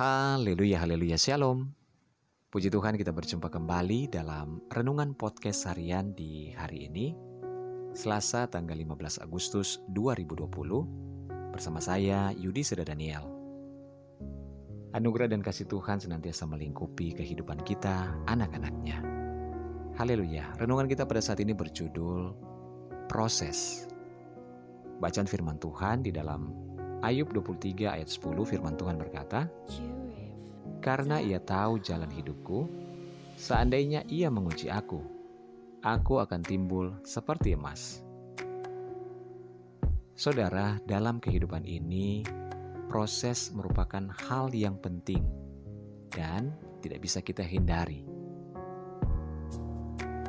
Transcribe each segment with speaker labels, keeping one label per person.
Speaker 1: Haleluya, haleluya, shalom. Puji Tuhan kita berjumpa kembali dalam Renungan Podcast Harian di hari ini, Selasa tanggal 15 Agustus 2020, bersama saya Yudi Seda Daniel. Anugerah dan kasih Tuhan senantiasa melingkupi kehidupan kita, anak-anaknya. Haleluya, renungan kita pada saat ini berjudul Proses. Bacaan firman Tuhan di dalam Ayub 23 ayat 10 firman Tuhan berkata, Karena ia tahu jalan hidupku, seandainya ia menguji aku, aku akan timbul seperti emas. Saudara, dalam kehidupan ini, proses merupakan hal yang penting dan tidak bisa kita hindari.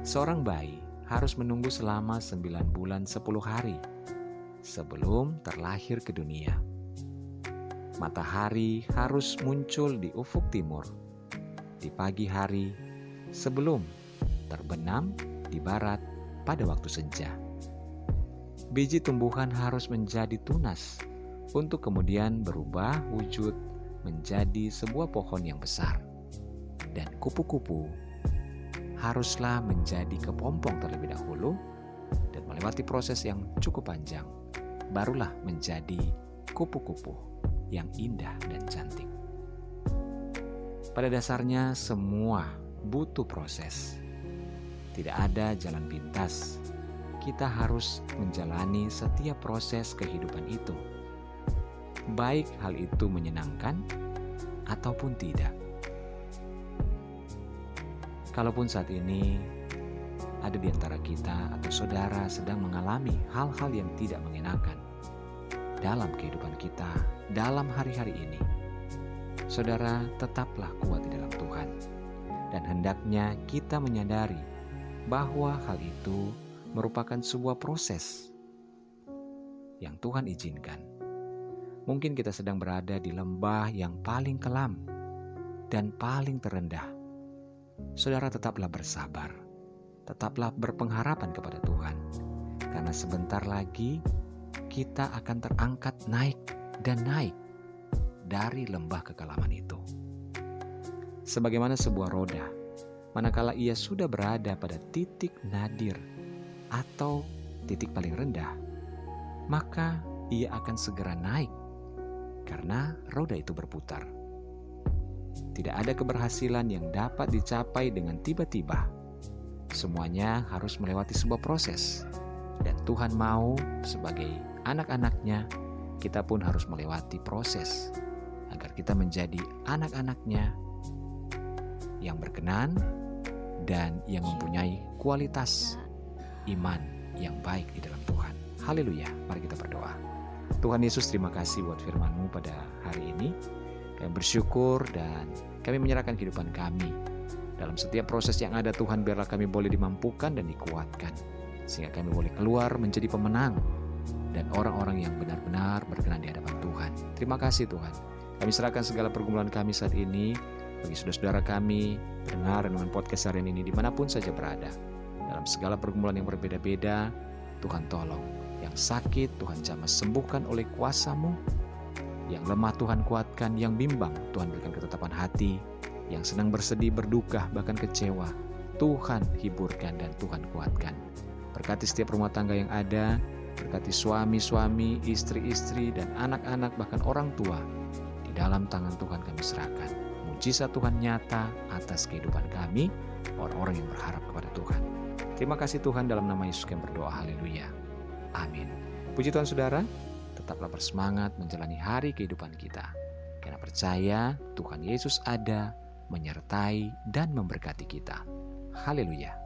Speaker 1: Seorang bayi harus menunggu selama 9 bulan 10 hari sebelum terlahir ke dunia. Matahari harus muncul di ufuk timur di pagi hari sebelum terbenam di barat pada waktu senja. Biji tumbuhan harus menjadi tunas untuk kemudian berubah wujud menjadi sebuah pohon yang besar. Dan kupu-kupu haruslah menjadi kepompong terlebih dahulu melewati proses yang cukup panjang barulah menjadi kupu-kupu yang indah dan cantik. Pada dasarnya, semua butuh proses. Tidak ada jalan pintas. Kita harus menjalani setiap proses kehidupan itu, baik hal itu menyenangkan ataupun tidak. Kalaupun saat ini ada di antara kita atau saudara sedang mengalami hal-hal yang tidak mengenakan dalam kehidupan kita dalam hari-hari ini. Saudara, tetaplah kuat di dalam Tuhan, dan hendaknya kita menyadari bahwa hal itu merupakan sebuah proses yang Tuhan izinkan. Mungkin kita sedang berada di lembah yang paling kelam dan paling terendah. Saudara, tetaplah bersabar tetaplah berpengharapan kepada Tuhan, karena sebentar lagi kita akan terangkat naik dan naik dari lembah kekelaman itu. Sebagaimana sebuah roda, manakala ia sudah berada pada titik nadir atau titik paling rendah, maka ia akan segera naik karena roda itu berputar. Tidak ada keberhasilan yang dapat dicapai dengan tiba-tiba Semuanya harus melewati sebuah proses. Dan Tuhan mau sebagai anak-anaknya, kita pun harus melewati proses. Agar kita menjadi anak-anaknya yang berkenan dan yang mempunyai kualitas iman yang baik di dalam Tuhan. Haleluya, mari kita berdoa. Tuhan Yesus terima kasih buat firman-Mu pada hari ini. Kami bersyukur dan kami menyerahkan kehidupan kami dalam setiap proses yang ada Tuhan biarlah kami boleh dimampukan dan dikuatkan. Sehingga kami boleh keluar menjadi pemenang dan orang-orang yang benar-benar berkenan di hadapan Tuhan. Terima kasih Tuhan. Kami serahkan segala pergumulan kami saat ini bagi saudara-saudara kami, dengar dengan podcast harian ini di mana pun saja berada. Dalam segala pergumulan yang berbeda-beda, Tuhan tolong. Yang sakit Tuhan jamah sembuhkan oleh kuasamu. Yang lemah Tuhan kuatkan, yang bimbang Tuhan berikan ketetapan hati, yang senang bersedih, berduka, bahkan kecewa. Tuhan hiburkan dan Tuhan kuatkan. Berkati setiap rumah tangga yang ada, berkati suami-suami, istri-istri, dan anak-anak, bahkan orang tua. Di dalam tangan Tuhan kami serahkan. Mujizat Tuhan nyata atas kehidupan kami, orang-orang yang berharap kepada Tuhan. Terima kasih Tuhan dalam nama Yesus kami berdoa. Haleluya. Amin. Puji Tuhan saudara, tetaplah bersemangat menjalani hari kehidupan kita. Karena percaya Tuhan Yesus ada menyertai dan memberkati kita. Haleluya!